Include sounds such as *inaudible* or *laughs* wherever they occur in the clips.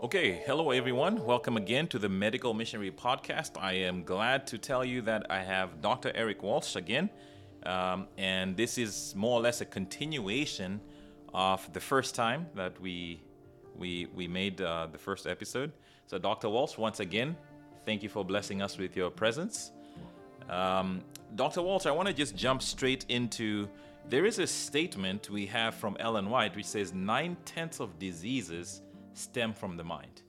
Okay, hello everyone. Welcome again to the Medical Missionary Podcast. I am glad to tell you that I have Dr. Eric Walsh again, um, and this is more or less a continuation of the first time that we we we made uh, the first episode. So, Dr. Walsh, once again, thank you for blessing us with your presence. Um, Dr. Walsh, I want to just jump straight into. There is a statement we have from Ellen White which says nine tenths of diseases stem from the mind.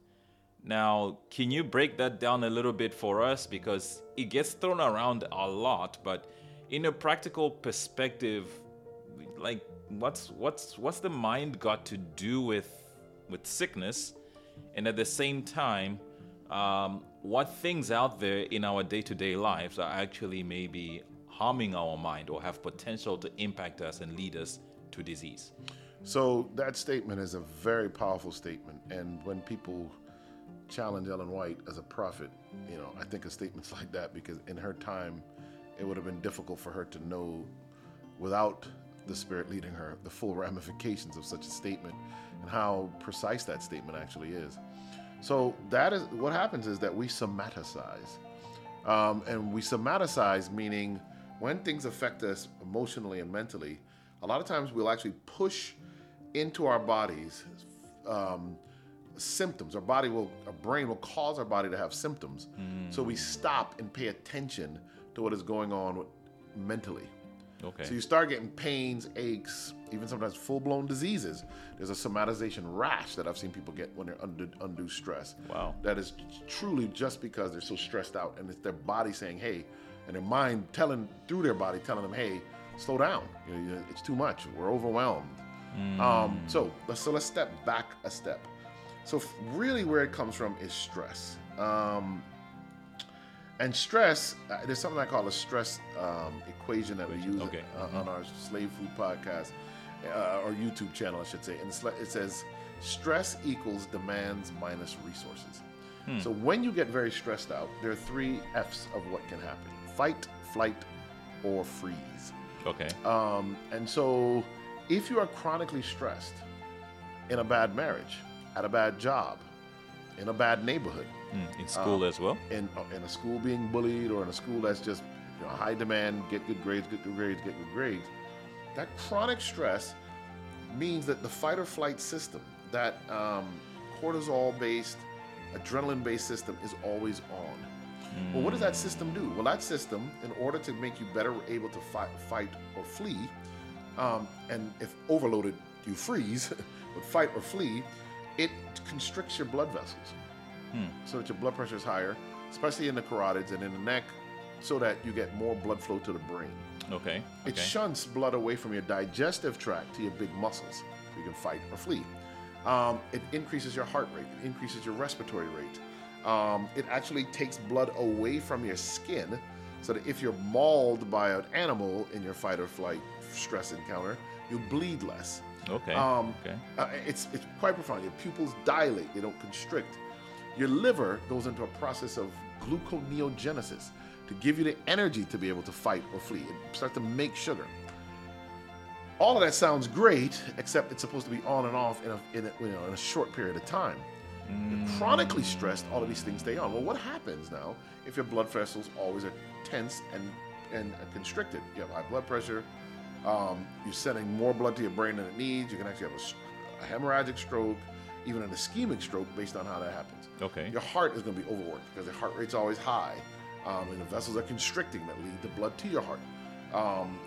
Now, can you break that down a little bit for us? Because it gets thrown around a lot, but in a practical perspective, like what's what's what's the mind got to do with with sickness? And at the same time, um, what things out there in our day-to-day lives are actually maybe harming our mind or have potential to impact us and lead us to disease? So that statement is a very powerful statement, and when people challenge Ellen White as a prophet, you know, I think of statements *laughs* like that because in her time, it would have been difficult for her to know, without the Spirit leading her, the full *laughs* ramifications of such a statement and how precise that statement actually is. So that is what happens is that we somaticize, um, and we somaticize meaning when things affect us emotionally and mentally. A lot of times we'll actually push into our bodies um, symptoms. Our body will, our brain will cause our body to have symptoms. Mm. So we stop and pay attention to what is going on with, mentally. Okay. So you start getting pains, aches, even sometimes full-blown diseases. There's a somatization rash that I've seen people get when they're under undue stress. Wow. That is truly just because they're so stressed out, and it's their body saying, "Hey," and their mind telling through their body telling them, "Hey, slow down. You know, it's too much. We're overwhelmed." Mm. Um, so, so let's step back a step. So, really, where it comes from is stress. Um, and stress, uh, there's something I call a stress um, equation that we use okay. uh, mm-hmm. on our Slave Food podcast uh, or YouTube channel, I should say. And it says stress equals demands minus resources. Hmm. So when you get very stressed out, there are three F's of what can happen fight, flight, or freeze. Okay. Um, and so if you are chronically stressed in a bad marriage, at a bad job, in a bad neighborhood, mm, in school um, as well, in uh, in a school being bullied, or in a school that's just you know, high demand, get good grades, get good grades, get good grades, that chronic stress means that the fight or flight system, that um, cortisol-based, adrenaline-based system, is always on. Mm. Well, what does that system do? Well, that system, in order to make you better able to fight, fight or flee, um, and if overloaded, you freeze, *laughs* but fight or flee, it constricts your blood vessels hmm. so that your blood pressure is higher, especially in the carotids and in the neck, so that you get more blood flow to the brain. Okay. It okay. shunts blood away from your digestive tract to your big muscles so you can fight or flee. Um, it increases your heart rate, it increases your respiratory rate. Um, it actually takes blood away from your skin so that if you're mauled by an animal in your fight or flight stress encounter, you bleed less. Okay. Um, okay. Uh, it's it's quite profound. Your pupils dilate; they don't constrict. Your liver goes into a process of gluconeogenesis to give you the energy to be able to fight or flee. It starts to make sugar. All of that sounds great, except it's supposed to be on and off in a, in a, you know, in a short period of time. Mm. You're chronically stressed, all of these things stay on. Well, what happens now if your blood vessels always are tense and, and constricted? You have high blood pressure, um, you're sending more blood to your brain than it needs. You can actually have a, a hemorrhagic stroke, even an ischemic stroke, based on how that happens. Okay. Your heart is going to be overworked because the heart rate's always high, um, and the vessels are constricting that lead the blood to your heart. Um,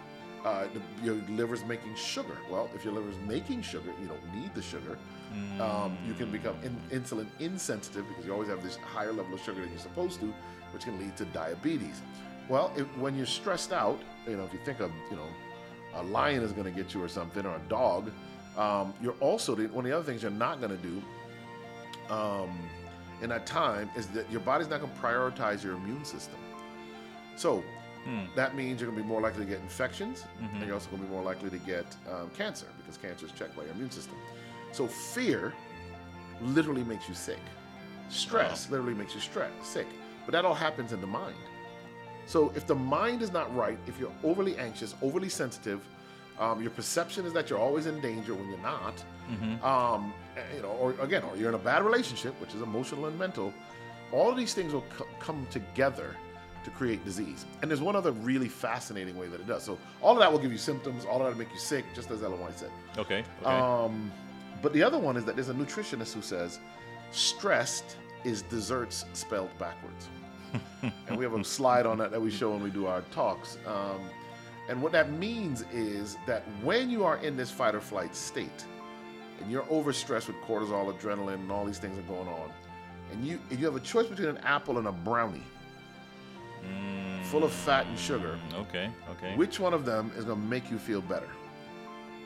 uh, the, your liver's making sugar. Well, if your liver's making sugar, you don't need the sugar. Mm. Um, you can become in, insulin insensitive because you always have this higher level of sugar than you're supposed to, which can lead to diabetes. Well, if, when you're stressed out, you know, if you think of, you know, a lion is going to get you or something, or a dog, um, you're also one of the other things you're not going to do um, in that time is that your body's not going to prioritize your immune system. So hmm. that means you're going to be more likely to get infections, mm-hmm. and you're also going to be more likely to get um, cancer because cancer is checked by your immune system. So fear literally makes you sick. Stress literally makes you stress, sick. But that all happens in the mind. So if the mind is not right, if you're overly anxious, overly sensitive, Um, your perception is that you're always in danger when you're not. Mm-hmm. Um, you know, or again, or you're in a bad relationship, which is emotional and mental. All of these things will co- come together to create disease. And there's one other really fascinating way that it does. So all of that will give you symptoms. All of that will make you sick, just as Ellen White said. Okay. Okay. Um, but the other one is that there's a nutritionist who says stressed is desserts spelled backwards. *laughs* and we have a slide on that that we show when we do our talks. Um, and what that means is that when you are in this fight or flight state, and you're overstressed with cortisol, adrenaline, and all these things are going on, and you and you have a choice between an apple and a brownie, full of fat and sugar, okay. Okay. which one of them is going to make you feel better?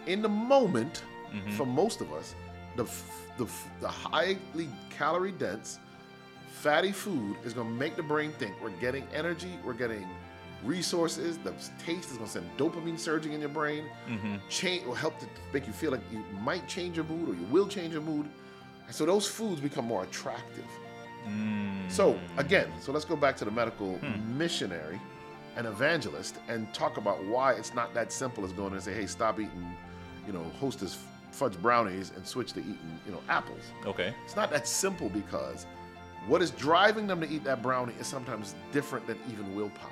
In the moment, for most of us, the, f- the, f- the highly calorie dense, fatty food is going to make the brain think we're getting energy, we're getting resources. The taste is going to send dopamine surging in your brain. Mm-hmm. Change will help to make you feel like you might change your mood or you will change your mood. And so those foods become more attractive. Mm. So again, so let's go back to the medical hmm. missionary and evangelist and talk about why it's not that simple as going and say, "Hey, stop eating, you know, hostess fudge brownies and switch to eating, you know, apples." okay. It's not that simple because what is driving them to eat that brownie is sometimes different than even willpower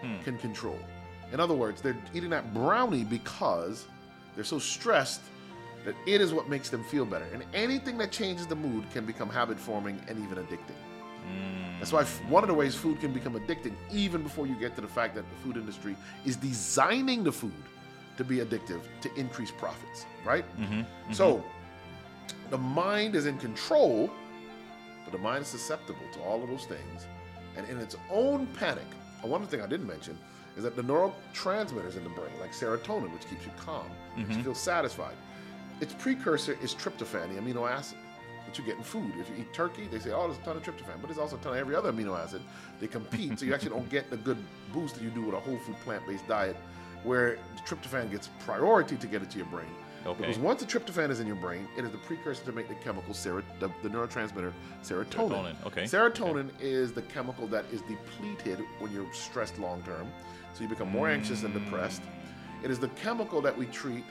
hmm. can control. In other words, they're eating that brownie because they're so stressed that it is what makes them feel better. And anything that changes the mood can become habit forming and even addicting. That's why hmm. one of the ways food can become addicting, even before you get to the fact that the food industry is designing the food to be addictive to increase profits, right? Mm-hmm. So mm-hmm. the mind is in control, but the mind is susceptible to all of those things. And in its own panic, one thing I didn't mention is that the neurotransmitters in the brain, like serotonin, which keeps you calm, makes you mm-hmm. feel satisfied, its precursor is tryptophan, the amino acid that you get in food. If you eat turkey, they say, oh, there's a ton of tryptophan, but there's also a ton of every other amino acid. They compete, so you actually don't get the good boost that you do with a whole food plant based diet, where tryptophan gets priority to get it to your brain. Okay. Because once the tryptophan is in your brain, it is the precursor to make the chemical sero- the, the neurotransmitter serotonin. Serotonin, okay. Serotonin is the chemical that is depleted when you're stressed long term, so you become more anxious and depressed. It is the chemical that we treat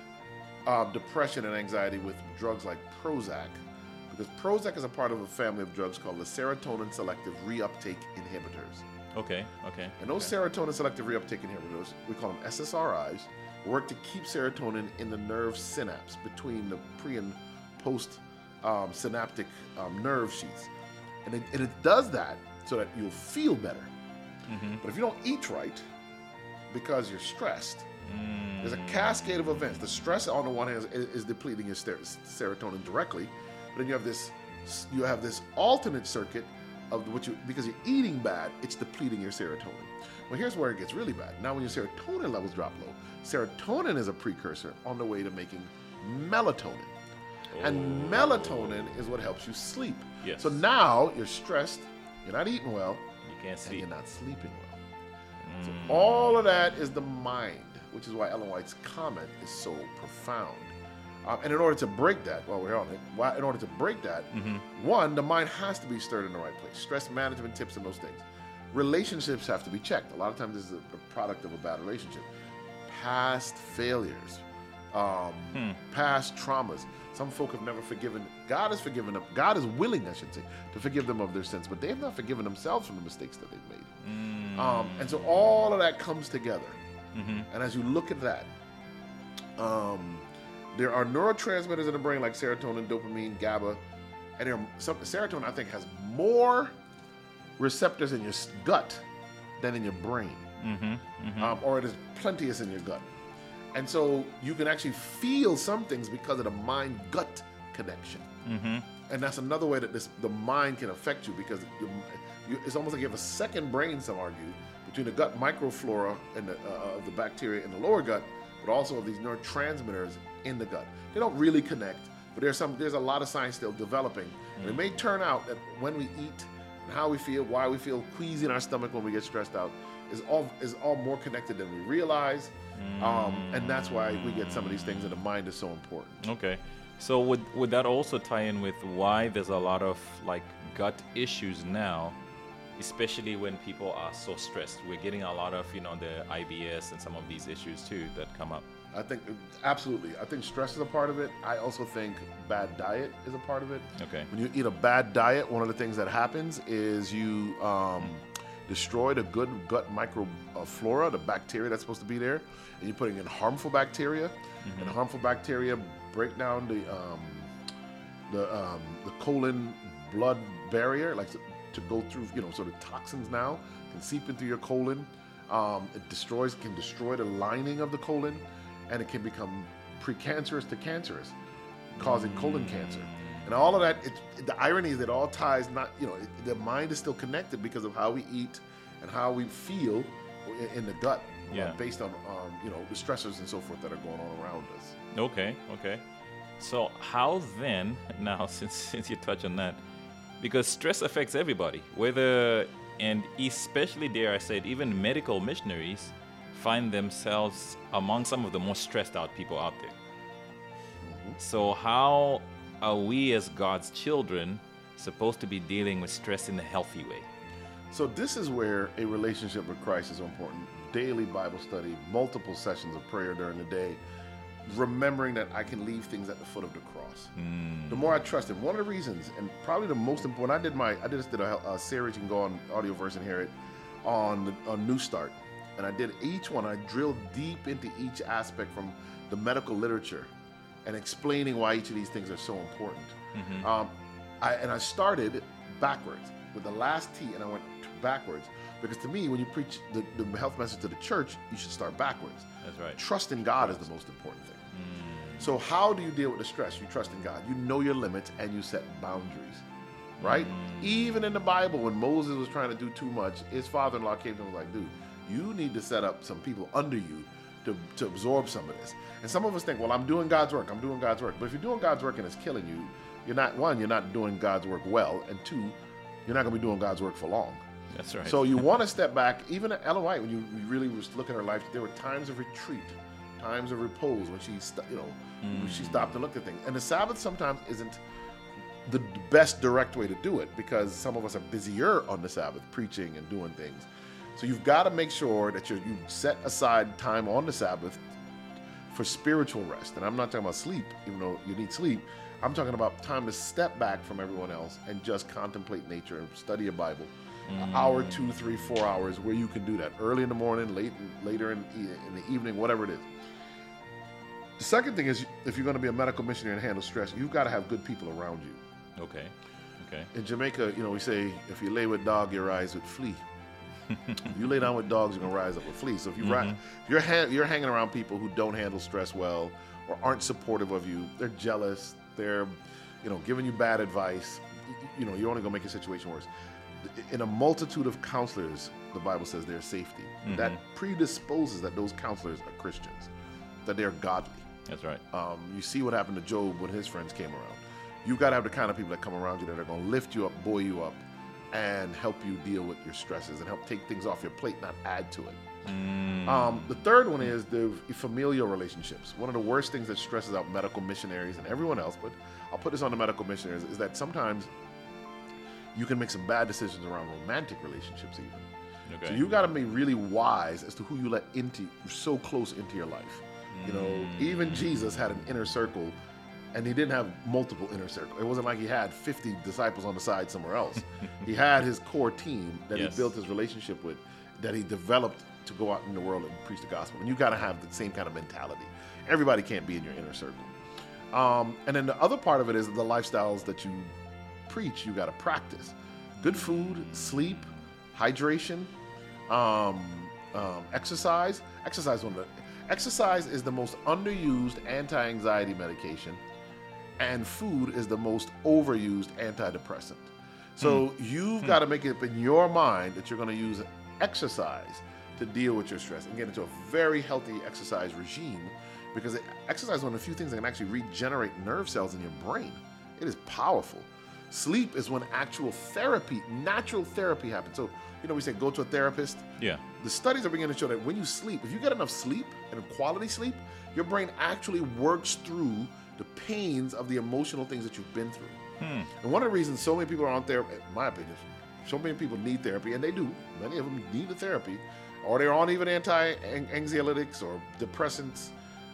uh, depression and anxiety with drugs like Prozac, because Prozac is a part of a family of drugs called the serotonin selective reuptake inhibitors. Okay. Okay. And those serotonin selective reuptake inhibitors, we call them SSRIs, work to keep serotonin in the nerve synapse between the pre and post um, synaptic um, nerve sheaths. And it, and it does that so that you'll feel better. But if you don't eat right because you're stressed, there's a cascade of events. The stress, on the one hand, is, is depleting your ser- serotonin directly, but then you have this you have this alternate circuit of what you because you're eating bad, it's depleting your serotonin. Well, here's where it gets really bad. Now, when your serotonin levels drop low, serotonin is a precursor on the way to making melatonin. And oh. melatonin is what helps you sleep. Yes. So now you're stressed, you're not eating well, You can't and sleep. you're not sleeping well. So mm. all of that is the mind, which is why Ellen White's comment is so profound. Um, and in order to break that, while we're on it, why, in order to break that, one, the mind has to be stirred in the right place. Stress management tips and those things. Relationships have to be checked. A lot of times, this is a, product of a bad relationship. Past failures, um, past traumas. Some folk have never forgiven. God has forgiven them. God is willing, I should say, to forgive them of their sins, but they have not forgiven themselves from the mistakes that they've made. Um, and so all of that comes together. And as you look at that, um, there are neurotransmitters in the brain like serotonin, dopamine, GABA, and there some, serotonin I think has more receptors in your gut than in your brain, Um, or it is plenteous in your gut. And so you can actually feel some things because of the mind-gut connection. And that's another way that this the mind can affect you because you, you, it's almost like you have a second brain, some argue, between the gut microflora and the, uh, of the bacteria in the lower gut, but also of these neurotransmitters in the gut. They don't really connect, but there's some there's a lot of science still developing. And it may turn out that when we eat and how we feel, why we feel queasy in our stomach when we get stressed out, is all is all more connected than we realize. Um, and that's why we get some of these things, and the mind is so important. Okay. So would would that also tie in with why there's a lot of like gut issues now, especially when people are so stressed? We're getting a lot of you know the IBS and some of these issues too that come up. I think absolutely. I think stress is a part of it. I also think bad diet is a part of it. Okay. When you eat a bad diet, one of the things that happens is you um, destroy the good gut microflora, the bacteria that's supposed to be there, and you're putting in harmful bacteria, and harmful bacteria break down the um, the um, the colon blood barrier, like to, to go through, you know, so the toxins now can seep into your colon. Um, it destroys, can destroy the lining of the colon, and it can become precancerous to cancerous, causing colon cancer. And all of that, it, the irony is that all ties not, you know, it, the mind is still connected because of how we eat and how we feel in, in the gut, uh, based on, um, you know, the stressors and so forth that are going on around us. Okay, okay. So how then *laughs* now *laughs* since since you touch on that, because stress affects everybody, whether and especially dare I say it, even medical missionaries find themselves among some of the most stressed out people out there. So how are we as God's children supposed to be dealing with stress in a healthy way? So this is where a relationship with Christ is important. Daily Bible study, multiple sessions of prayer during the day, remembering that I can leave things at the foot of the cross. The more I trust Him, one of the reasons, and probably the most important, I did my, I just did a, a series. You can go on Audioverse and hear it on on NEWSTART, and I did each one. I drilled deep into each aspect from the medical literature, and explaining why each of these things are so important. Mm-hmm. Um, I, and I started backwards with the last T, and I went backwards because to me, when you preach the, the health message to the church, you should start backwards. That's right. Trust in God is the most important thing. Mm. So, how do you deal with the stress? You trust in God. You know your limits and you set boundaries, right? Mm. Even in the Bible, when Moses was trying to do too much, his father in law came to him and was like, dude, you need to set up some people under you to, to absorb some of this. And some of us think, well, I'm doing God's work. I'm doing God's work. But if you're doing God's work and it's killing you, you're not, one, you're not doing God's work well. And two, you're not going to be doing God's work for long. That's right. So you want to step back. Even at Ellen White, when you really was looking at her life, there were times of retreat, times of repose when she, st- you know, when she mm. stopped and looked at things. And the Sabbath sometimes isn't the best direct way to do it because some of us are busier on the Sabbath, preaching and doing things. So you've got to make sure that you you set aside time on the Sabbath for spiritual rest. And I'm not talking about sleep, even though you need sleep. I'm talking about time to step back from everyone else and just contemplate nature and study a Bible. An mm. hour, two, three, four hours where you can do that early in the morning, late, later in, in the evening, whatever it is. The second thing is if you're going to be a medical missionary and handle stress, you've got to have good people around you. okay. Okay. In Jamaica, you know, we say if you lay with dog, your eyes would flea. If you lay down with dogs, you're gonna rise up with fleas. So if you ri- if you're ha- you're hanging around people who don't handle stress well or aren't supportive of you, they're jealous, they're you know giving you bad advice. You know, you're only gonna make a situation worse. In a multitude of counselors, the Bible says there's safety. That predisposes that those counselors are Christians, that they're godly. That's right. Um, you see what happened to Job when his friends came around. You've got to have the kind of people that come around you that are going to lift you up, buoy you up, and help you deal with your stresses and help take things off your plate, not add to it. Um, the third one is the familial relationships. One of the worst things that stresses out medical missionaries and everyone else, but I'll put this on the medical missionaries, is that sometimes you can make some bad decisions around romantic relationships, even. Okay. So you got to be really wise as to who you let into so close into your life. You know, even Jesus had an inner circle, and he didn't have multiple inner circle. It wasn't like he had 50 disciples on the side somewhere else. *laughs* he had his core team that Yes. he built his relationship with, that he developed to go out in the world and preach the gospel. And you got to have the same kind of mentality. Everybody can't be in your inner circle. Um, and then the other part of it is the lifestyles that you preach, you got to practice. Good food, sleep, hydration, um, um, exercise. Exercise one of the, exercise is the most underused anti-anxiety medication, and food is the most overused antidepressant. So hmm. you've hmm. got to make it up in your mind that you're going to use exercise to deal with your stress and get into a very healthy exercise regime because exercise is one of the few things that can actually regenerate nerve cells in your brain. It is powerful. Sleep is when actual therapy, natural therapy happens. So, you know, we say go to a therapist. Yeah. The studies are beginning to show that when you sleep, if you get enough sleep and quality sleep, your brain actually works through the pains of the emotional things that you've been through. And one of the reasons so many people are on therapy, in my opinion, so many people need therapy, and they do. Many of them need the therapy, or they're on even anti-anxiolytics or depressants,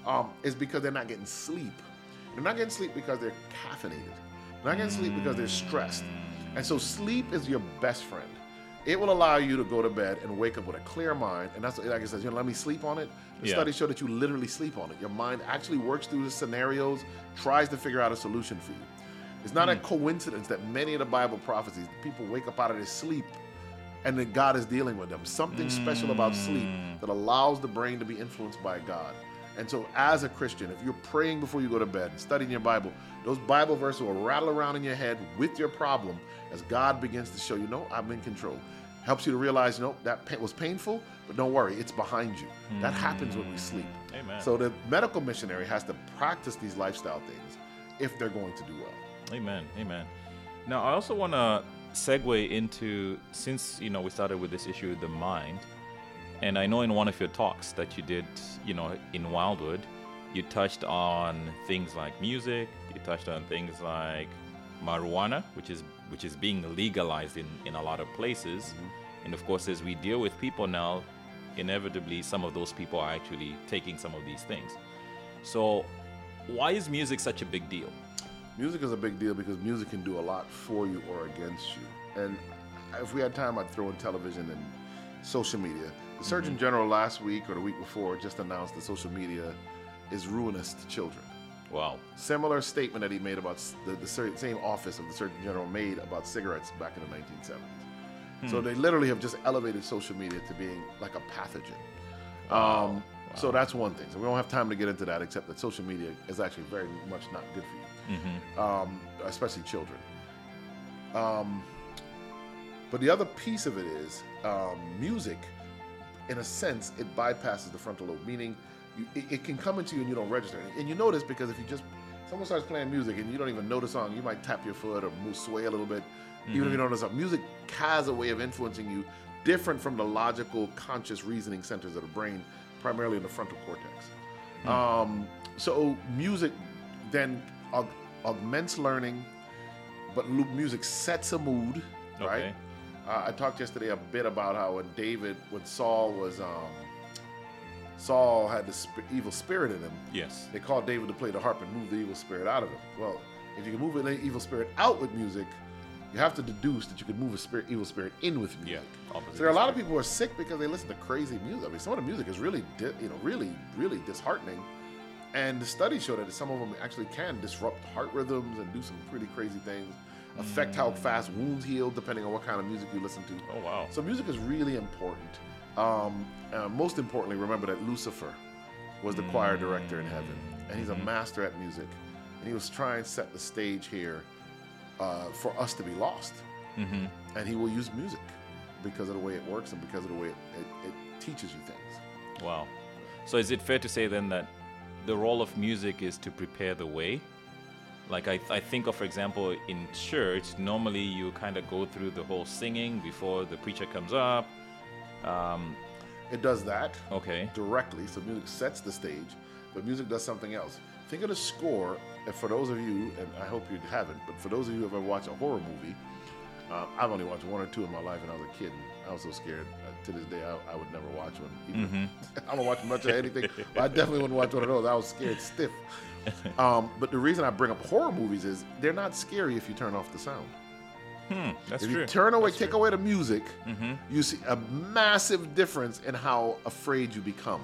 um, is because they're not getting sleep. They're not getting sleep because they're caffeinated. They're not getting sleep because they're stressed. And so sleep is your best friend. It will allow you to go to bed and wake up with a clear mind. And that's like I said, you know, let me sleep on it. The Yeah. studies show that you literally sleep on it. Your mind actually works through the scenarios, tries to figure out a solution for you. It's not a hmm. coincidence that many of the Bible prophecies, people wake up out of their sleep and that God is dealing with them. Something special about sleep hmm. that allows the brain to be influenced by God. And so, as a Christian, if you're praying before you go to bed and studying your Bible, those Bible verses will rattle around in your head with your problem as God begins to show you, no, I'm in control. Helps you to realize, no, that pain was painful, but don't worry, it's behind you. That hmm. happens when we sleep. Amen. So, the medical missionary has to practice these lifestyle things if they're going to do well. Amen. Amen. Now, I also want to segue into since you know we started with this issue of the mind, and I know in one of your talks that you did, you know, in Wildwood, you touched on things like music. You touched on things like marijuana, which is which is being legalized in in a lot of places, mm-hmm. and of course, as we deal with people now, inevitably some of those people are actually taking some of these things. So, why is music such a big deal? Music is a big deal because music can do a lot for you or against you. And if we had time, I'd throw in television and social media. The Surgeon General last week or the week before just announced that social media is ruinous to children. Wow. Similar statement that he made about the, the same office of the Surgeon General made about cigarettes back in the 1970s. So they literally have just elevated social media to being like a pathogen. Um, So that's one thing. So we don't have time to get into that, except that social media is actually very much not good for you, um, especially children. Um, but the other piece of it is um, music, in a sense, it bypasses the frontal lobe, meaning you, it, it can come into you and you don't register. And you notice because if you just, someone starts playing music and you don't even know the song, you might tap your foot or move, sway a little bit, even if you don't know the song. Music has a way of influencing you different from the logical, conscious reasoning centers of the brain, primarily in the frontal cortex. Um, so music then aug- augments learning, but music sets a mood, right? Uh, I talked yesterday a bit about how when David, when Saul was, um, Saul had the sp- evil spirit in him. Yes. They called David to play the harp and move the evil spirit out of him. Well, if you can move an evil spirit out with music, you have to deduce that you can move a spirit, evil spirit in with music. Yeah, So there are a lot of people who are sick because they listen to crazy music. I mean, some of the music is really, di- you know, really, really disheartening. And the studies show that some of them actually can disrupt heart rhythms and do some pretty crazy things, affect how fast wounds heal, depending on what kind of music you listen to. Oh wow. So music is really important. Um, uh, most importantly, remember that Lucifer was the choir director in heaven, and he's a master at music, and he was trying to set the stage here uh, for us to be lost. Mm-hmm. And he will use music because of the way it works and because of the way it, it, it teaches you things. Wow. So is it fair to say then that the role of music is to prepare the way? Like I, I think of, for example, in church, normally you kind of go through the whole singing before the preacher comes up. Um, It does that okay. directly, so music sets the stage, but music does something else. Think of the score, and for those of you, and I hope you haven't, but for those of you who have ever watched a horror movie, uh, I've only watched one or two in my life, and I was a kid. And I was so scared. Uh, to this day, I, I would never watch one. Even *laughs* I don't watch much of anything, but I definitely wouldn't watch one of those. I was scared stiff. *laughs* Um, but the reason I bring up horror movies is they're not scary if you turn off the sound. Hmm, that's If true. you turn away, That's take true. away the music, Mm-hmm. you see a massive difference in how afraid you become.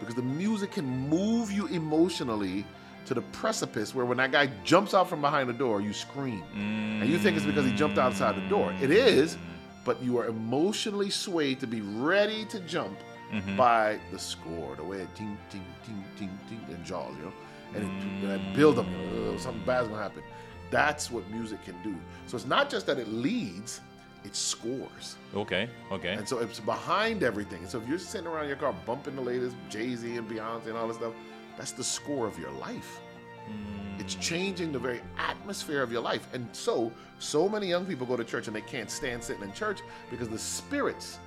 Because the music can move you emotionally to the precipice where when that guy jumps out from behind the door, you scream. And you think it's because he jumped outside the door. It is, but you are emotionally swayed to be ready to jump Mm-hmm. by the score, the way it ting, ting, ting, ting, ting, and Jaws, you know? And it, and that build them. "Ugh, uh, something bad's gonna happen. That's what music can do. So it's not just that it leads, it scores. Okay. Okay. And so it's behind everything. And so if you're sitting around your car bumping the latest Jay Z and Beyonce and all this stuff, that's the score of your life. Hmm. It's changing the very atmosphere of your life. And so, so many young people go to church and they can't stand sitting in church because the spirits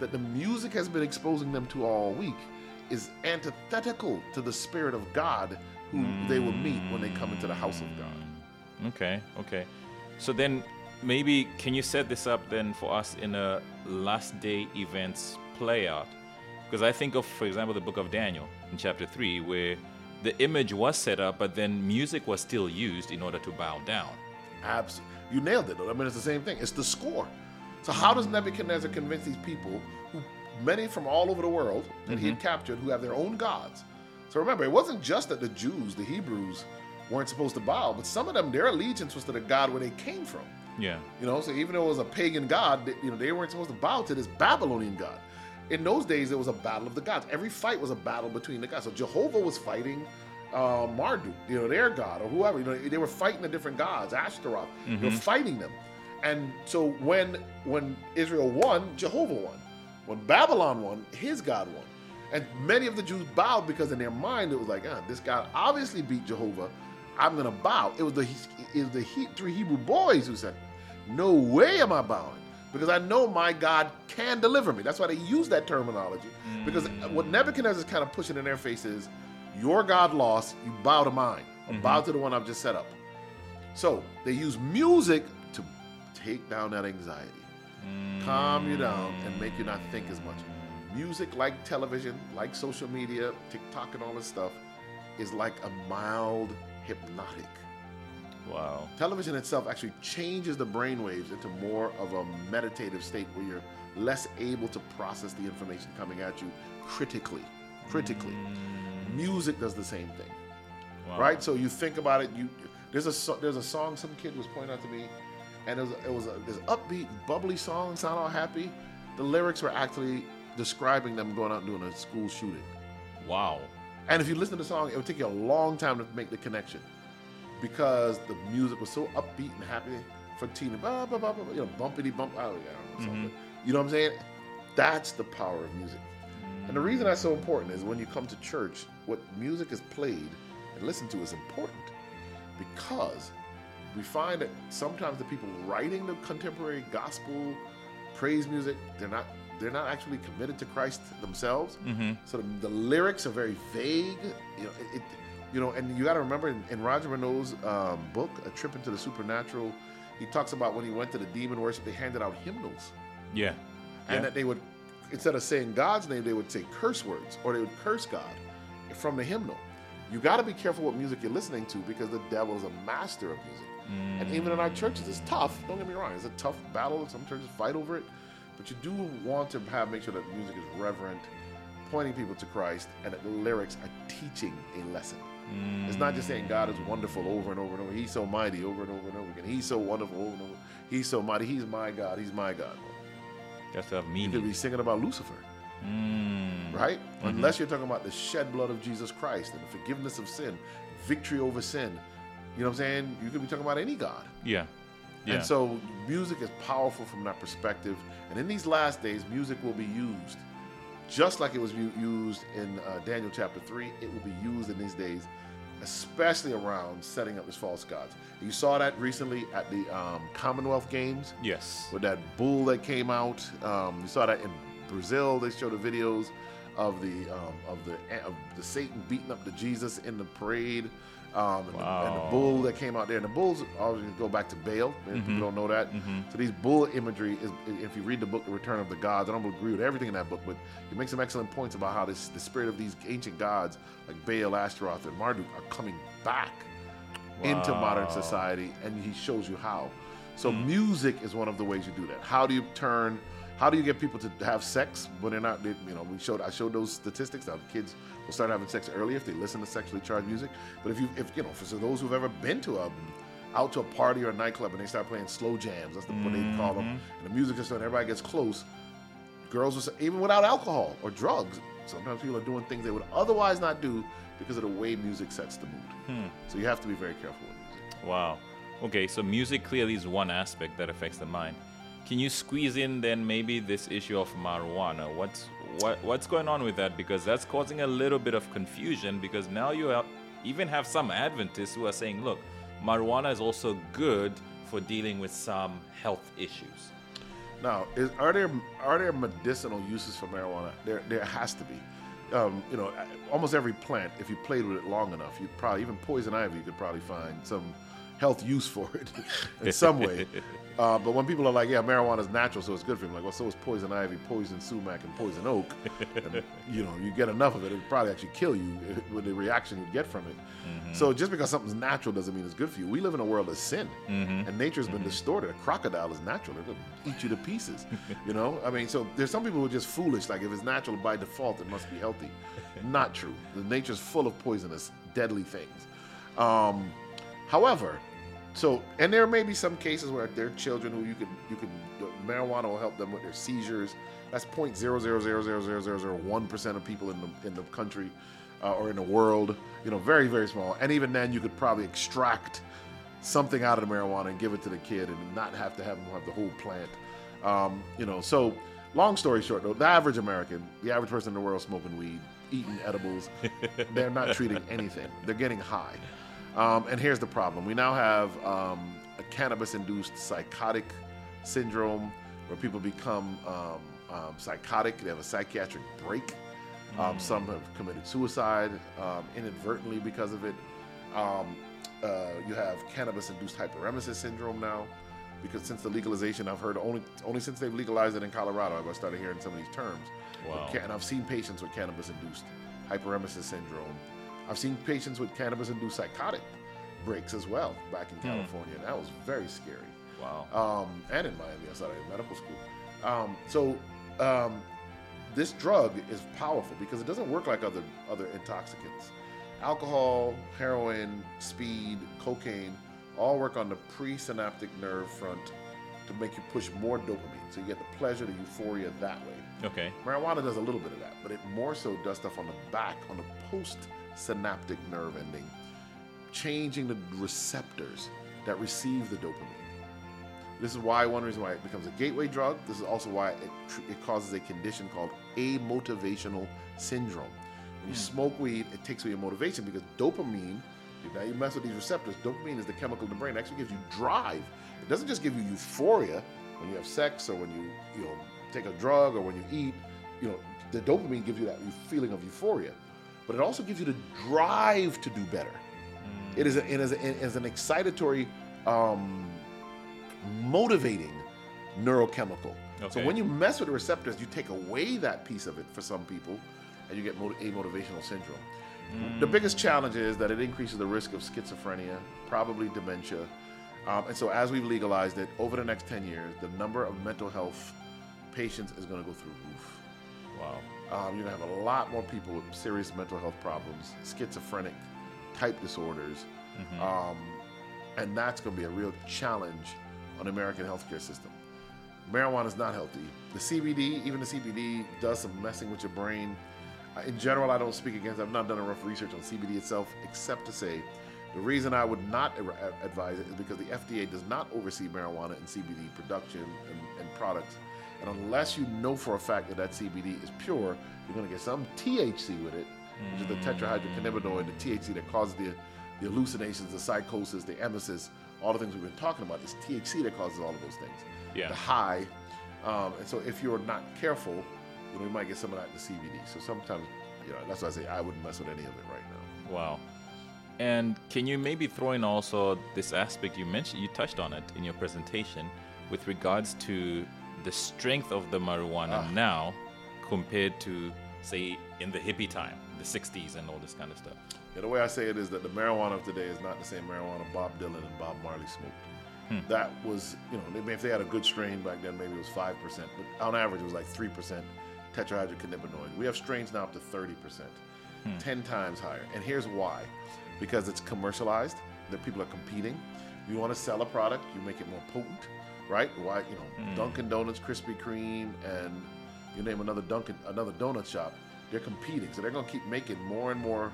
that the music has been exposing them to all week is antithetical to the spirit of God who they will meet when they come into the house of God. Okay, okay. So then maybe can you set this up then for us in a last day events play out? Because I think of, for example, the book of Daniel in chapter 3, where the image was set up, but then music was still used in order to bow down. Absolutely. You nailed it. I mean, it's the same thing. It's the score. So how does Nebuchadnezzar convince these people, who many from all over the world that he had mm-hmm. captured, who have their own gods? So remember, it wasn't just that the Jews, the Hebrews, weren't supposed to bow, but some of them, their allegiance was to the God where they came from. Yeah. You know, so even though it was a pagan god, they- you know, they weren't supposed to bow to this Babylonian god. In those days, it was a battle of the gods. Every fight was a battle between the gods. So Jehovah was fighting uh, Marduk, you know, their god, or whoever. You know, they were fighting the different gods, Ashtaroth. They were fighting them. And so when when Israel won, Jehovah won. When Babylon won, his god won. And many of the Jews bowed because in their mind it was like, ah, this God obviously beat Jehovah. I'm gonna bow. It was the it was the he, three Hebrew boys who said, "No way am I bowing." Because I know my God can deliver me. That's why they use that terminology. Because what Nebuchadnezzar is kind of pushing in their face is, your God lost, you bow to mine, or bow to the one I've just set up. So they use music to take down that anxiety, calm you down, and make you not think as much. Music, like television, like social media, TikTok, and all this stuff, is like a mild hypnotic. Wow. Television itself actually changes the brainwaves into more of a meditative state where you're less able to process the information coming at you critically. Critically. Mm. Music does the same thing Wow. right? So you think about it. You there's a there's a song some kid was pointing out to me, and it was it was a, this upbeat, bubbly song, sound all happy. The lyrics were actually describing them going out and doing a school shooting. Wow. And if you listen to the song, it would take you a long time to make the connection because the music was so upbeat and happy for teen, blah, blah, blah, blah, you know, bumpity bump. Oh, I don't, I don't know, something. Mm-hmm. You know what I'm saying? That's the power of music. And the reason that's so important is when you come to church, what music is played and listened to is important because we find that sometimes the people writing the contemporary gospel praise music, they're not they're not actually committed to Christ themselves. So the, the lyrics are very vague. You know, it, it you know, and you got to remember in, in Roger Morneau's um, book, A Trip into the Supernatural, he talks about when he went to the demon worship, they handed out hymnals Yeah. and Yeah. that they would instead of saying God's name, they would say curse words or they would curse God from the hymnal. You got to be careful what music you're listening to because the devil is a master of music. And even in our churches, it's tough. Don't get me wrong; it's a tough battle. Some churches fight over it, but you do want to have make sure that music is reverent, pointing people to Christ, and that the lyrics are teaching a lesson. It's not just saying God is wonderful over and over and over. He's so mighty over and over and over again. He's so wonderful over and over. He's so mighty. He's my God. He's my God. To have You could be singing about Lucifer, Mm. right? Unless you're talking about the shed blood of Jesus Christ and the forgiveness of sin, victory over sin. You know what I'm saying? You could be talking about any God. Yeah. Yeah. And so music is powerful from that perspective. And in these last days, music will be used just like it was used in uh, Daniel chapter 3. It will be used in these days, especially around setting up these false gods. You saw that recently at the um, Commonwealth Games yes. with that bull that came out. Um, you saw that in Brazil. They showed the videos of the um, of the of the Satan beating up the Jesus in the parade. Um, and, the, and the bull that came out there, and the bulls always go back to Baal. Many mm-hmm. People don't know that. Mm-hmm. So these bull imagery is, if you read the book, The Return of the Gods, I don't agree with everything in that book, but he makes some excellent points about how this the spirit of these ancient gods like Baal, Ashtaroth, and Marduk are coming back into modern society, and he shows you how. So mm. music is one of the ways you do that. How do you turn? How do you get people to have sex when they're not? They, you know, we showed I showed those statistics that kids will start having sex early if they listen to sexually charged music. But if you, if you know, for so those who've ever been to a out to a party or a nightclub and they start playing slow jams, that's the, what they call them, mm-hmm. and the music is starting, everybody gets close. Girls will say, even without alcohol or drugs, sometimes people are doing things they would otherwise not do because of the way music sets the mood. Hmm. So you have to be very careful with music. Wow. Okay, so music clearly is one aspect that affects the mind. Can you squeeze in then maybe this issue of marijuana? What's what what's going on with that? Because that's causing a little bit of confusion. Because now you have, even have some Adventists who are saying, look, marijuana is also good for dealing with some health issues. Now, is, are there are there medicinal uses for marijuana? There there has to be. Um, you know, almost every plant, if you played with it long enough, you'd probably even poison ivy, you could probably find some health use for it *laughs* in some way. *laughs* Uh, but when people are like, yeah, marijuana is natural, so it's good for you, I'm like, well, so is poison ivy, poison sumac, and poison oak. *laughs* and, you know, you get enough of it, it would probably actually kill you *laughs* with the reaction you get from it. Mm-hmm. So just because something's natural doesn't mean it's good for you. We live in a world of sin, mm-hmm. and nature's been mm-hmm. distorted. A crocodile is natural; it'll eat you to pieces. *laughs* you know, I mean, so there's some people who are just foolish. Like if it's natural by default, it must be healthy. Not true. The nature's full of poisonous, deadly things. Um, however, so, and there may be some cases where there are children who you can you can marijuana will help them with their seizures. That's point zero zero zero zero zero zero zero one percent of people in the in the country uh, or in the world. You know, very very small. And even then, you could probably extract something out of the marijuana and give it to the kid and not have to have them have the whole plant. Um, you know, so long story short, though, the average American, the average person in the world smoking weed, eating edibles, *laughs* they're not treating anything. They're getting high. Um, and here's the problem we now have um, a cannabis induced psychotic syndrome where people become um, um, psychotic, they have a psychiatric break. Um, mm. Some have committed suicide um, inadvertently because of it. Uh, you have cannabis induced hyperemesis syndrome now because since the legalization, I've heard only only since they've legalized it in Colorado, I've started hearing some of these terms. Wow. And I've seen patients with cannabis induced hyperemesis syndrome I've seen patients with cannabis induced psychotic breaks as well back in hmm. California. And that was very scary. Wow. Um, and in Miami, I started in medical school. Um, so um, this drug is powerful because it doesn't work like other other intoxicants. Alcohol, heroin, speed, cocaine all work on the presynaptic nerve front to make you push more dopamine. So you get the pleasure, the euphoria that way. Okay. Marijuana does a little bit of that, but it more so does stuff on the back, on the post synaptic nerve ending, changing the receptors that receive the dopamine. This is why one reason why it becomes a gateway drug. This is also why it, it causes a condition called amotivational syndrome. When you mm. smoke weed, it takes away your motivation because dopamine, now you mess with these receptors, dopamine is the chemical in the brain that actually gives you drive. It doesn't just give you euphoria when you have sex or when you, you know, take a drug or when you eat. You know, the dopamine gives you that feeling of euphoria but it also gives you the drive to do better. Mm. It is, a, it is, a, it is an excitatory, um, motivating neurochemical. Okay. So when you mess with the receptors, you take away that piece of it for some people, and you get amotivational syndrome. Mm. The biggest challenge is that it increases the risk of schizophrenia, probably dementia. Um, and so, as we've legalized it, over the next 10 years, the number of mental health patients is going to go through roof. Wow. Um, you're going to have a lot more people with serious mental health problems, schizophrenic type disorders. Mm-hmm. Um, and that's going to be a real challenge on the American healthcare system. Marijuana is not healthy. The CBD, even the CBD, does some messing with your brain. Uh, in general, I don't speak against. I've not done enough research on CBD itself, except to say the reason I would not advise it is because the FDA does not oversee marijuana and CBD production and, and products and unless you know for a fact that that CBD is pure, you're going to get some THC with it, which is the tetrahydrocannabinoid, the THC that causes the, the hallucinations, the psychosis, the emesis, all the things we've been talking about. It's THC that causes all of those things. Yeah. The high. Um, and so if you're not careful, you know, you might get some of that in the CBD. So sometimes, you know, that's why I say I wouldn't mess with any of it right now. Wow. And can you maybe throw in also this aspect you mentioned, you touched on it in your presentation with regards to the strength of the marijuana ah. now compared to, say, in the hippie time, the 60s, and all this kind of stuff? Yeah, the way I say it is that the marijuana of today is not the same marijuana Bob Dylan and Bob Marley smoked. Hmm. That was, you know, if they had a good strain back then, maybe it was 5%, but on average, it was like 3% tetrahydrocannabinoid. We have strains now up to 30%, hmm. 10 times higher. And here's why because it's commercialized, that people are competing. You want to sell a product, you make it more potent right? Why you know mm. Dunkin' Donuts, Krispy Kreme, and you name another Dunkin' another donut shop. They're competing, so they're gonna keep making more and more,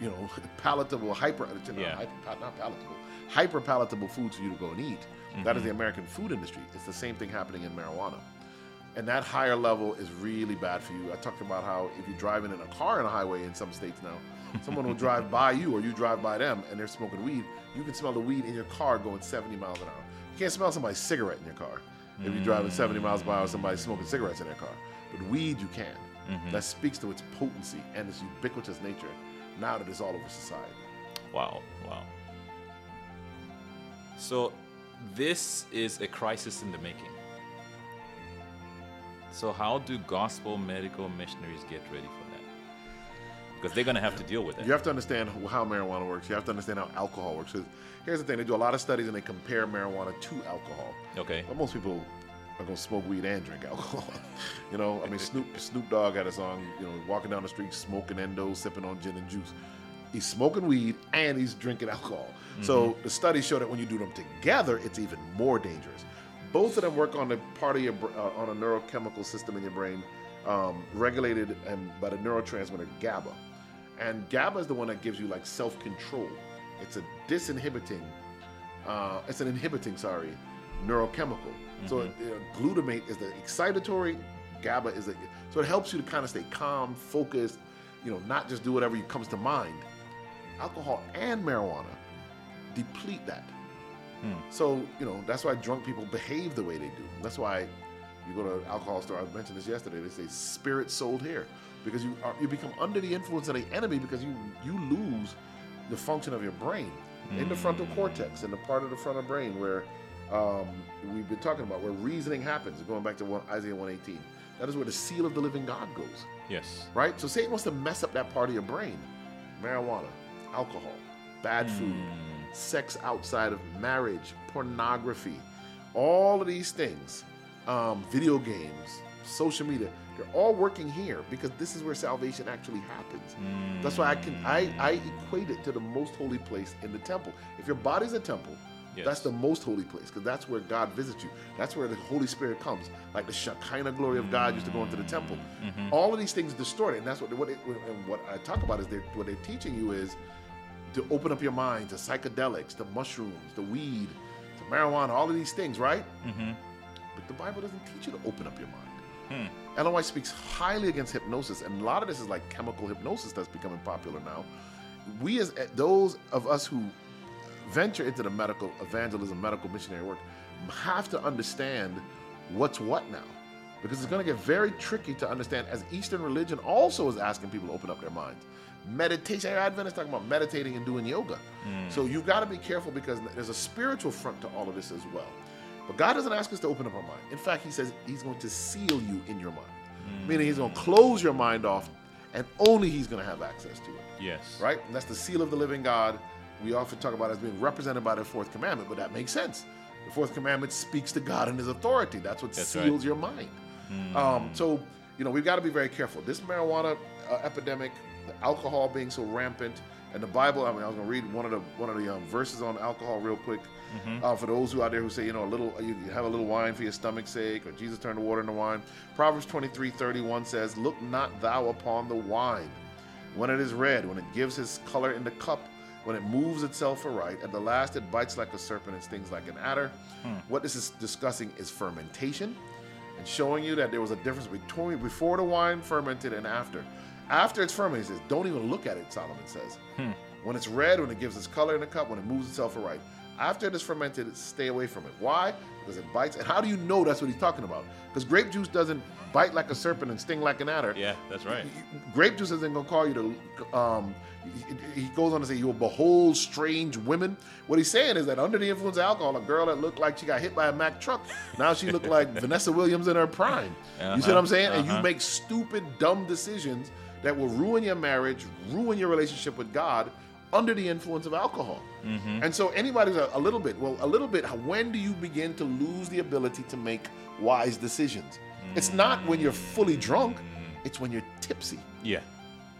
you know, *laughs* palatable, hyper, yeah. hyper not palatable, hyper palatable foods for you to go and eat. Mm-hmm. That is the mm-hmm. American food industry. It's the same thing happening in marijuana. And that higher level is really bad for you. I talked about how if you're driving in a car on a highway in some states now, *laughs* someone will drive by you or you drive by them and they're smoking weed. You can smell the weed in your car going 70 miles an hour. You can't smell somebody's cigarette in your car if you're driving 70 miles per hour. Somebody smoking cigarettes in their car, but weed you can. Mm-hmm. That speaks to its potency and its ubiquitous nature. Now that it's all over society. Wow, wow. So, this is a crisis in the making. So, how do gospel medical missionaries get ready for that? Because they're going to have to deal with it. You have to understand how marijuana works. You have to understand how alcohol works. here's the thing: they do a lot of studies and they compare marijuana to alcohol. Okay. But most people are gonna smoke weed and drink alcohol. *laughs* you know, I mean, Snoop Snoop Dogg had a song. You know, walking down the street, smoking endo, sipping on gin and juice. He's smoking weed and he's drinking alcohol. So mm-hmm. the studies show that when you do them together, it's even more dangerous. Both of them work on the part of your uh, on a neurochemical system in your brain, um, regulated and by the neurotransmitter GABA. And GABA is the one that gives you like self-control. It's a disinhibiting, uh, it's an inhibiting, sorry, neurochemical. So uh, glutamate is the excitatory, GABA is the, so it helps you to kind of stay calm, focused, you know, not just do whatever comes to mind. Alcohol and marijuana deplete that. Hmm. So, you know, that's why drunk people behave the way they do. That's why you go to an alcohol store, I mentioned this yesterday, they say spirit sold here. Because you are you become under the influence of the enemy because you you lose the function of your brain. In the frontal hmm. cortex, in the part of the frontal brain where um, we've been talking about, where reasoning happens, going back to one, Isaiah 118. That is where the seal of the living God goes Yes. right? So Satan wants to mess up that part of your brain. Marijuana, alcohol, bad food, hmm. Sex outside of marriage, pornography, all of these things, um, video games, social media, they're all working here because this is where salvation actually happens. That's why I can I, I equate it to the most holy place in the temple. If your body's a temple, Yes. that's the most holy place because that's where God visits you. That's where the Holy Spirit comes. Like the Shekinah glory of God used to go into the temple. All of these things distorted, and that's what what, it, and what I talk about is they're, what they're teaching you is to open up your mind to psychedelics, to mushrooms, to weed, to marijuana, all of these things, right? Mm-hmm. But the Bible doesn't teach you to open up your mind. Hmm. Ellen White speaks highly against hypnosis, and a lot of this is like chemical hypnosis that's becoming popular now. We, as eh, those of us who venture into the medical evangelism, medical missionary work, have to understand what's what now. Because it's going to get very tricky to understand as Eastern religion also is asking people to open up their minds. Meditation, Adventists talking about meditating and doing yoga. So you've got to be careful because there's a spiritual front to all of this as well. But God doesn't ask us to open up our mind. In fact, He says He's going to seal you in your mind, meaning He's going to close your mind off and only He's going to have access to it Yes. right? And that's the seal of the living God. We often talk about it as being represented by the fourth commandment, but that makes sense. The fourth commandment speaks to God and His authority. That's what That's seals right. your mind. Um, so, you know, we've got to be very careful. This marijuana uh, epidemic, alcohol being so rampant, and the Bible. I mean, I was going to read one of the one of the um, verses on alcohol real quick. Uh, for those who out there who say, you know, a little, you you have a little wine for your stomach's sake, or Jesus turned the water into wine. Proverbs 23, 31 says, Look not thou upon the wine when it is red, when it gives his color in the cup, when it moves itself aright, at the last it bites like a serpent and stings like an adder. What this is discussing is fermentation and showing you that there was a difference between before the wine fermented and after. After it's fermented, he says, don't even look at it, Solomon says. When it's red, when it gives its color in the cup, when it moves itself aright. After it is fermented, stay away from it. Why? Because it bites. And how do you know that's what he's talking about? Because grape juice doesn't bite like a serpent and sting like an adder Yeah, that's right. grape juice isn't going to call you to um he goes on to say you will behold strange women what he's saying is that under the influence of alcohol a girl that looked like she got hit by a mack truck now she looked like *laughs* vanessa williams in her prime you see what i'm saying and you Uh-huh. make stupid dumb decisions that will ruin your marriage ruin your relationship with god under the influence of alcohol Mm-hmm. and so anybody's a, a little bit well a little bit when do you begin to lose the ability to make wise decisions it's not when you're fully drunk it's when you're tipsy Yeah.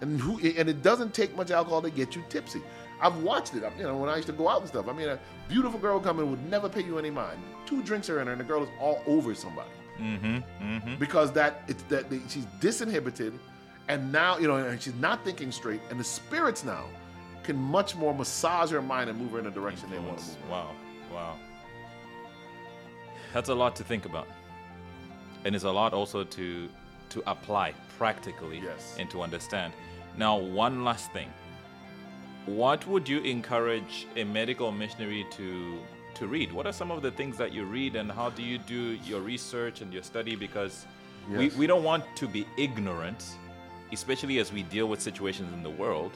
and who and it doesn't take much alcohol to get you tipsy. I've watched it. You know, when I used to go out and stuff. I mean, a beautiful girl coming would never pay you any mind. Two drinks are in her, and the girl is all over somebody Mm-hmm. Mm-hmm. because that it's that the, she's disinhibited, and now you know, and she's not thinking straight. And the spirits now can much more massage her mind and move her in the direction they want to move. Wow. Wow. That's a lot to think about. And it's a lot also to to apply practically Yes. and to understand. Now, one last thing. What would you encourage a medical missionary to to read? What are some of the things that you read and how do you do your research and your study because we, we don't want to be ignorant, especially as we deal with situations in the world.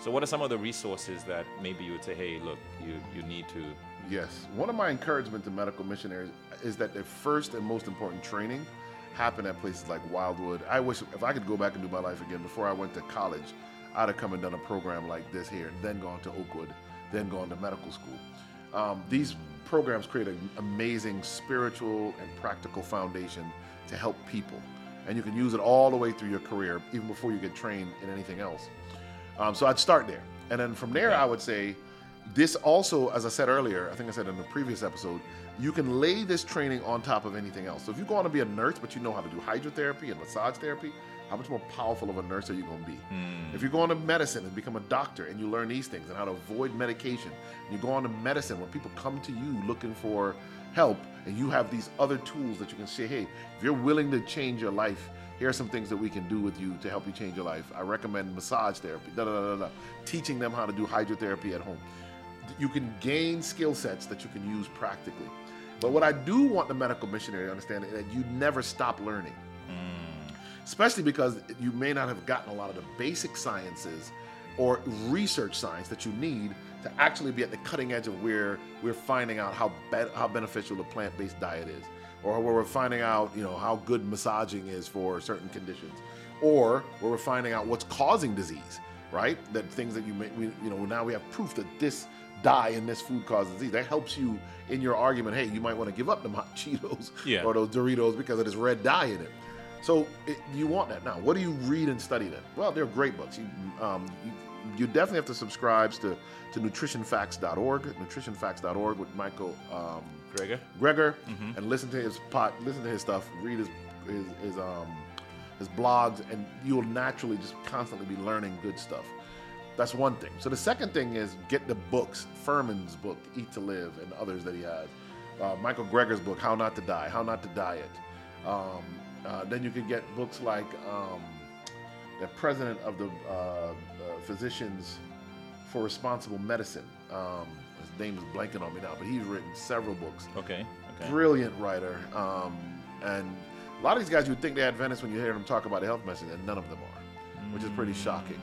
So what are some of the resources that maybe you would say, hey, look, you, you need to Yes. One of my encouragement to medical missionaries is that their first and most important training happen at places like Wildwood. I wish if I could go back and do my life again before I went to college, I'd have come and done a program like this here, then gone to Oakwood, then gone to medical school. Um, these programs create an amazing spiritual and practical foundation to help people. And you can use it all the way through your career, even before you get trained in anything else. Um, so I'd start there. And then from there, I would say, this also, as I said earlier, I think I said in the previous episode, you can lay this training on top of anything else. So if you go on to be a nurse, but you know how to do hydrotherapy and massage therapy, how much more powerful of a nurse are you going to be? Hmm. If you go on to medicine and become a doctor and you learn these things and how to avoid medication, you go on to medicine where people come to you looking for help, and you have these other tools that you can say, hey, if you're willing to change your life, here are some things that we can do with you to help you change your life. I recommend massage therapy, da da da da, teaching them how to do hydrotherapy at home. You can gain skill sets that you can use practically. But what I do want the medical missionary to understand is that you never stop learning hmm. especially because you may not have gotten a lot of the basic sciences or research science that you need to actually be at the cutting edge of where we're finding out how be- how beneficial the plant-based diet is or where we're finding out you know how good massaging is for certain conditions or where we're finding out what's causing disease right that things that you may we, you know now we have proof that this dye in this food causes disease that helps you in your argument hey you might want to give up the hot *laughs* cheetos Yeah. or those doritos because of this red dye in it so it, you want that now. What do you read and study then? Well, they're great books. You, um, you, you definitely have to subscribe to, to nutritionfacts.org, nutritionfacts.org with Michael um, Greger? Greger, and listen to his pot, listen to his stuff, read his his his, um, his blogs, and you'll naturally just constantly be learning good stuff. That's one thing. So the second thing is get the books, Fuhrman's book, Eat to Live, and others that he has. Uh, Michael Greger's book, How Not to Die, How Not to Diet. Um, uh, then you can get books like um, the president of the uh, uh, Physicians for Responsible Medicine. Um, his name is blanking on me now, but he's written several books Okay. Okay. brilliant writer. Um, and a lot of these guys, you would think they're Adventists when you hear them talk about the health message, and none of them are, which is pretty shocking.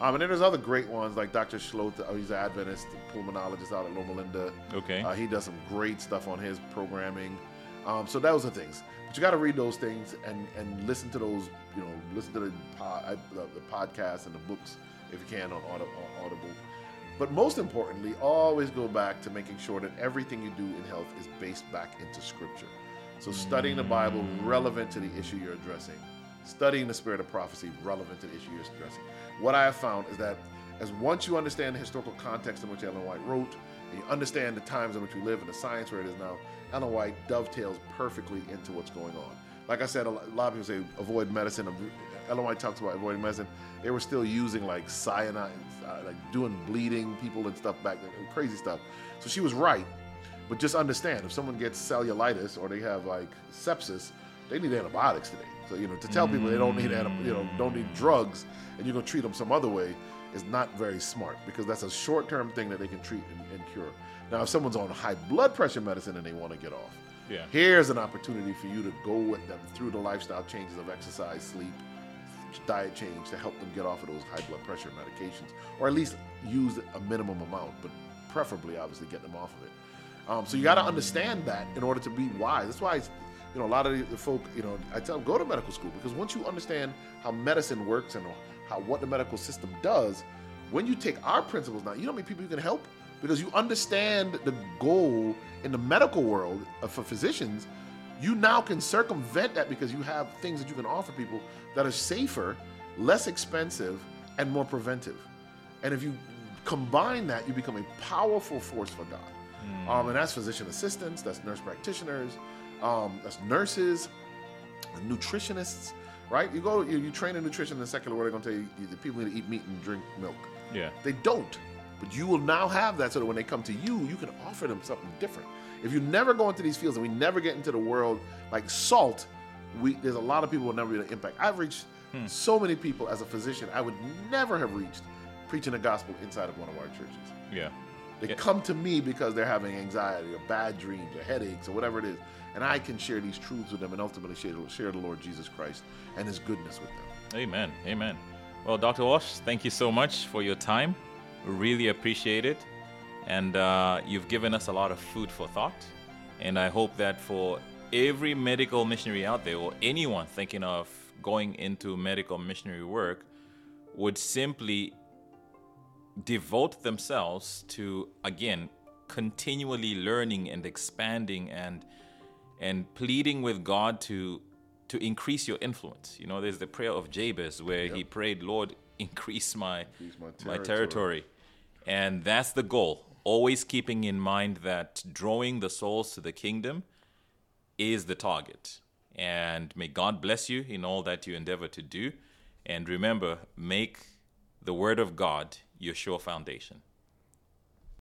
Um, and then there's other great ones like Dr. Seheult. Oh, he's an Adventist pulmonologist out at Loma Linda. Okay. Uh, he does some great stuff on his programming. Um, so those are things. But you got to read those things and, and listen to those, you know, listen to the, pod, the, the podcasts and the books if you can on, Audible. But most importantly, always go back to making sure that everything you do in health is based back into Scripture. So studying the Bible relevant to the issue you're addressing, studying the spirit of prophecy relevant to the issue you're addressing. What I have found is that as once you understand the historical context in which Ellen White wrote, and you understand the times in which we live and the science where it is now, White dovetails perfectly into what's going on. Like I said, a lot of people say avoid medicine. White talks about avoiding medicine. They were still using like cyanide, uh, like doing bleeding people and stuff back then, crazy stuff. So she was right. But just understand, if someone gets cellulitis or they have like sepsis, they need antibiotics today. So you know, to tell people they don't need you know don't need drugs and you're gonna treat them some other way is not very smart because that's a short-term thing that they can treat and, and cure. Now, if someone's on high blood pressure medicine and they want to get off, Yeah. here's an opportunity for you to go with them through the lifestyle changes of exercise, sleep, diet change to help them get off of those high blood pressure medications, or at least use a minimum amount, but preferably, obviously, get them off of it. Um, so you got to understand that in order to be wise. That's why, you know, a lot of the, the folk, you know, I tell them go to medical school because once you understand how medicine works and how what the medical system does, when you take our principles now, you know how many people you can help because you understand the goal in the medical world uh, for physicians. You now can circumvent that because you have things that you can offer people that are safer, less expensive, and more preventive. And if you combine that, you become a powerful force for God. Um, and that's physician assistants, that's nurse practitioners, um, that's nurses, nutritionists, right? You go, you, you train a nutrition in the secular world, they're going to tell you the people need to eat meat and drink milk. Yeah. They don't. But you will now have that so that when they come to you, you can offer them something different. If you never go into these fields and we never get into the world like salt, we there's a lot of people who will never be to impact. I've reached hmm. so many people as a physician I would never have reached preaching the gospel inside of one of our churches. Yeah. They Yeah. come to me because they're having anxiety or bad dreams or headaches or whatever it is. And I can share these truths with them and ultimately share, share the Lord Jesus Christ and his goodness with them. Amen. Amen. Well, Dr. Walsh, thank you so much for your time. Really appreciate it. And uh, you've given us a lot of food for thought. And I hope that for every medical missionary out there, or anyone thinking of going into medical missionary work, would simply devote themselves to, again, continually learning and expanding and and pleading with God to to increase your influence. You know, there's the prayer of Jabez where yep. he prayed, Lord, increase my increase my, territory. my territory. And that's the goal. Always keeping in mind that drawing the souls to the kingdom is the target. And may God bless you in all that you endeavor to do. And remember, make the word of God your sure foundation.